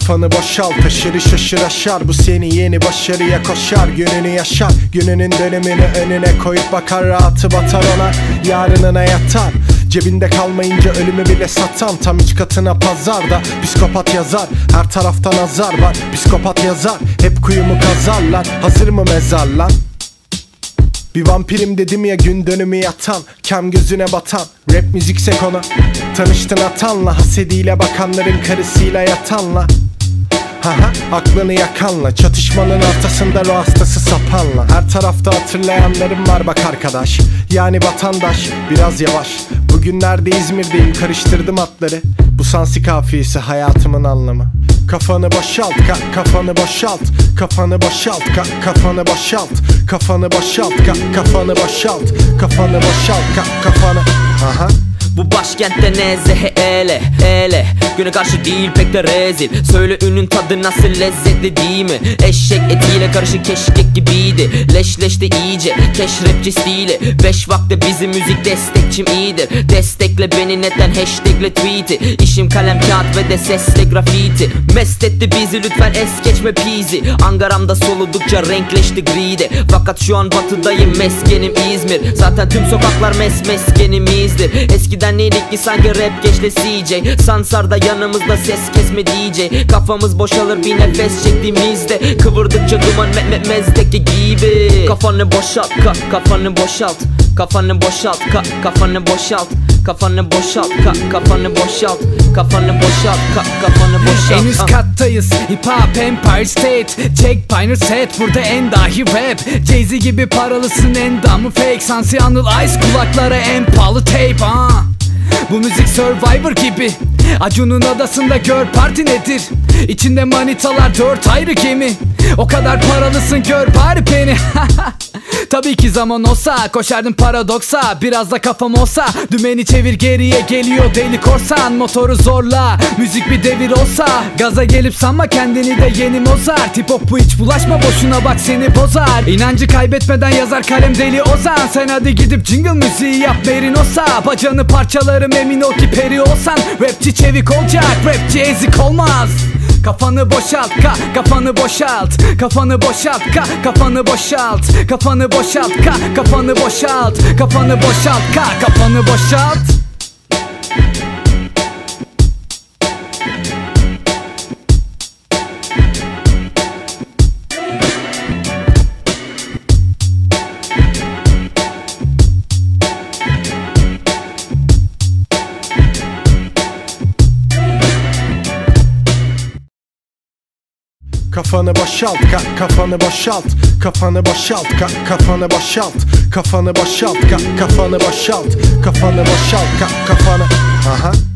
Kafanı boşalt taşırı şaşır aşar Bu seni yeni başarıya koşar Gününü yaşar. Gününün dönemini önüne koyup bakar Rahatı batar ona. Yarınına yatar Cebinde kalmayınca ölümü bile satan Tam iç katına pazarda Psikopat yazar. Her taraftan azar var Psikopat yazar. Hep kuyumu kazarlar Hazır mı mezar lan? Bir vampirim dedim ya gün dönümü yatan Kem gözüne batan. Rap müzikse konu Tanıştın atanla Hasediyle bakanların karısıyla yatanla Haha aklını yakanla Çatışmanın ortasında ruh hastası sapanla. Her tarafta hatırlayanlarım var bak arkadaş. Yani vatandaş biraz yavaş. Bugünlerde İzmir'deyim karıştırdım atları. Bu sansi kafiyesi hayatımın anlamı. Kafanı boşalt ka kafanı boşalt. Kafanı boşalt ka kafanı boşalt. Kafanı boşalt ka kafanı boşalt. Kafanı boşalt ka kafanı. Aha Bu başkentte nezehe ele ele. Güne karşı değil pek de rezil. Söyle ünün tadı nasıl lezzetli değil mi? Eşek etiyle karışık keşkek gibiydi. Leşleşti iyice keş rapçi stili Beş vakte bizim müzik destekçim iyidir. Destekle beni neden hashtagle tweet'i? İşim kalem kağıt ve de sesle grafiti. Mest etti bizi lütfen es geçme pizi Angaramda soludukça renkleşti gride Fakat şu an batıdayım meskenim İzmir. Zaten tüm sokaklar mes meskenimizdir Eskiden neydik ki sanki rap geçle CJ Sansarda yanımızda ses kesme DJ Kafamız boşalır bir nefes çektiğimizde. Kıvırdıkça duman me me mezdeki gibi. Kafanı boşalt ka kafanı boşalt. Kafanı boşalt ka kafanı boşalt. Kafanı boşalt ka kafanı boşalt. Kafanı boşalt ka kafanı boşalt En üst kattayız. Hip Hop Empire State. Check Pioneer Set. Burada en dahi rap. Jay-Z gibi paralısın en damı fake. Sansi Anıl Ice kulaklara en pahalı tape ah. Bu müzik Survivor gibi. Acun'un adasında gör parti nedir? İçinde manitalar dört ayrı gemi. O kadar paralısın gör bari beni Tabii ki zaman olsa koşardım paradoksa Biraz da kafam olsa dümeni çevir geriye geliyor deli korsan Motoru zorla müzik bir devir olsa Gaza gelip sanma kendini de yeni Mozart. Hip hop bu hiç bulaşma boşuna bak seni bozar. İnancı kaybetmeden yazar kalem deli ozan. Sen hadi gidip jingle müziği yap verin olsa Bacanı parçalarım emin ol ki peri olsan. Rapçi çevik olacak rapçi ezik olmaz Kafanı boşalt ka kafanı boşalt. Kafanı boşalt ka kafanı boşalt. Kafanı boşalt ka kafanı boşalt. Kafanı boşalt ka kafanı boşalt Kafanı boşalt ka kafanı boşalt. Kafanı boşalt ka kafanı boşalt. Kafanı boşalt ka kafanı boşalt. Kafanı boşalt ka kafanı. Aha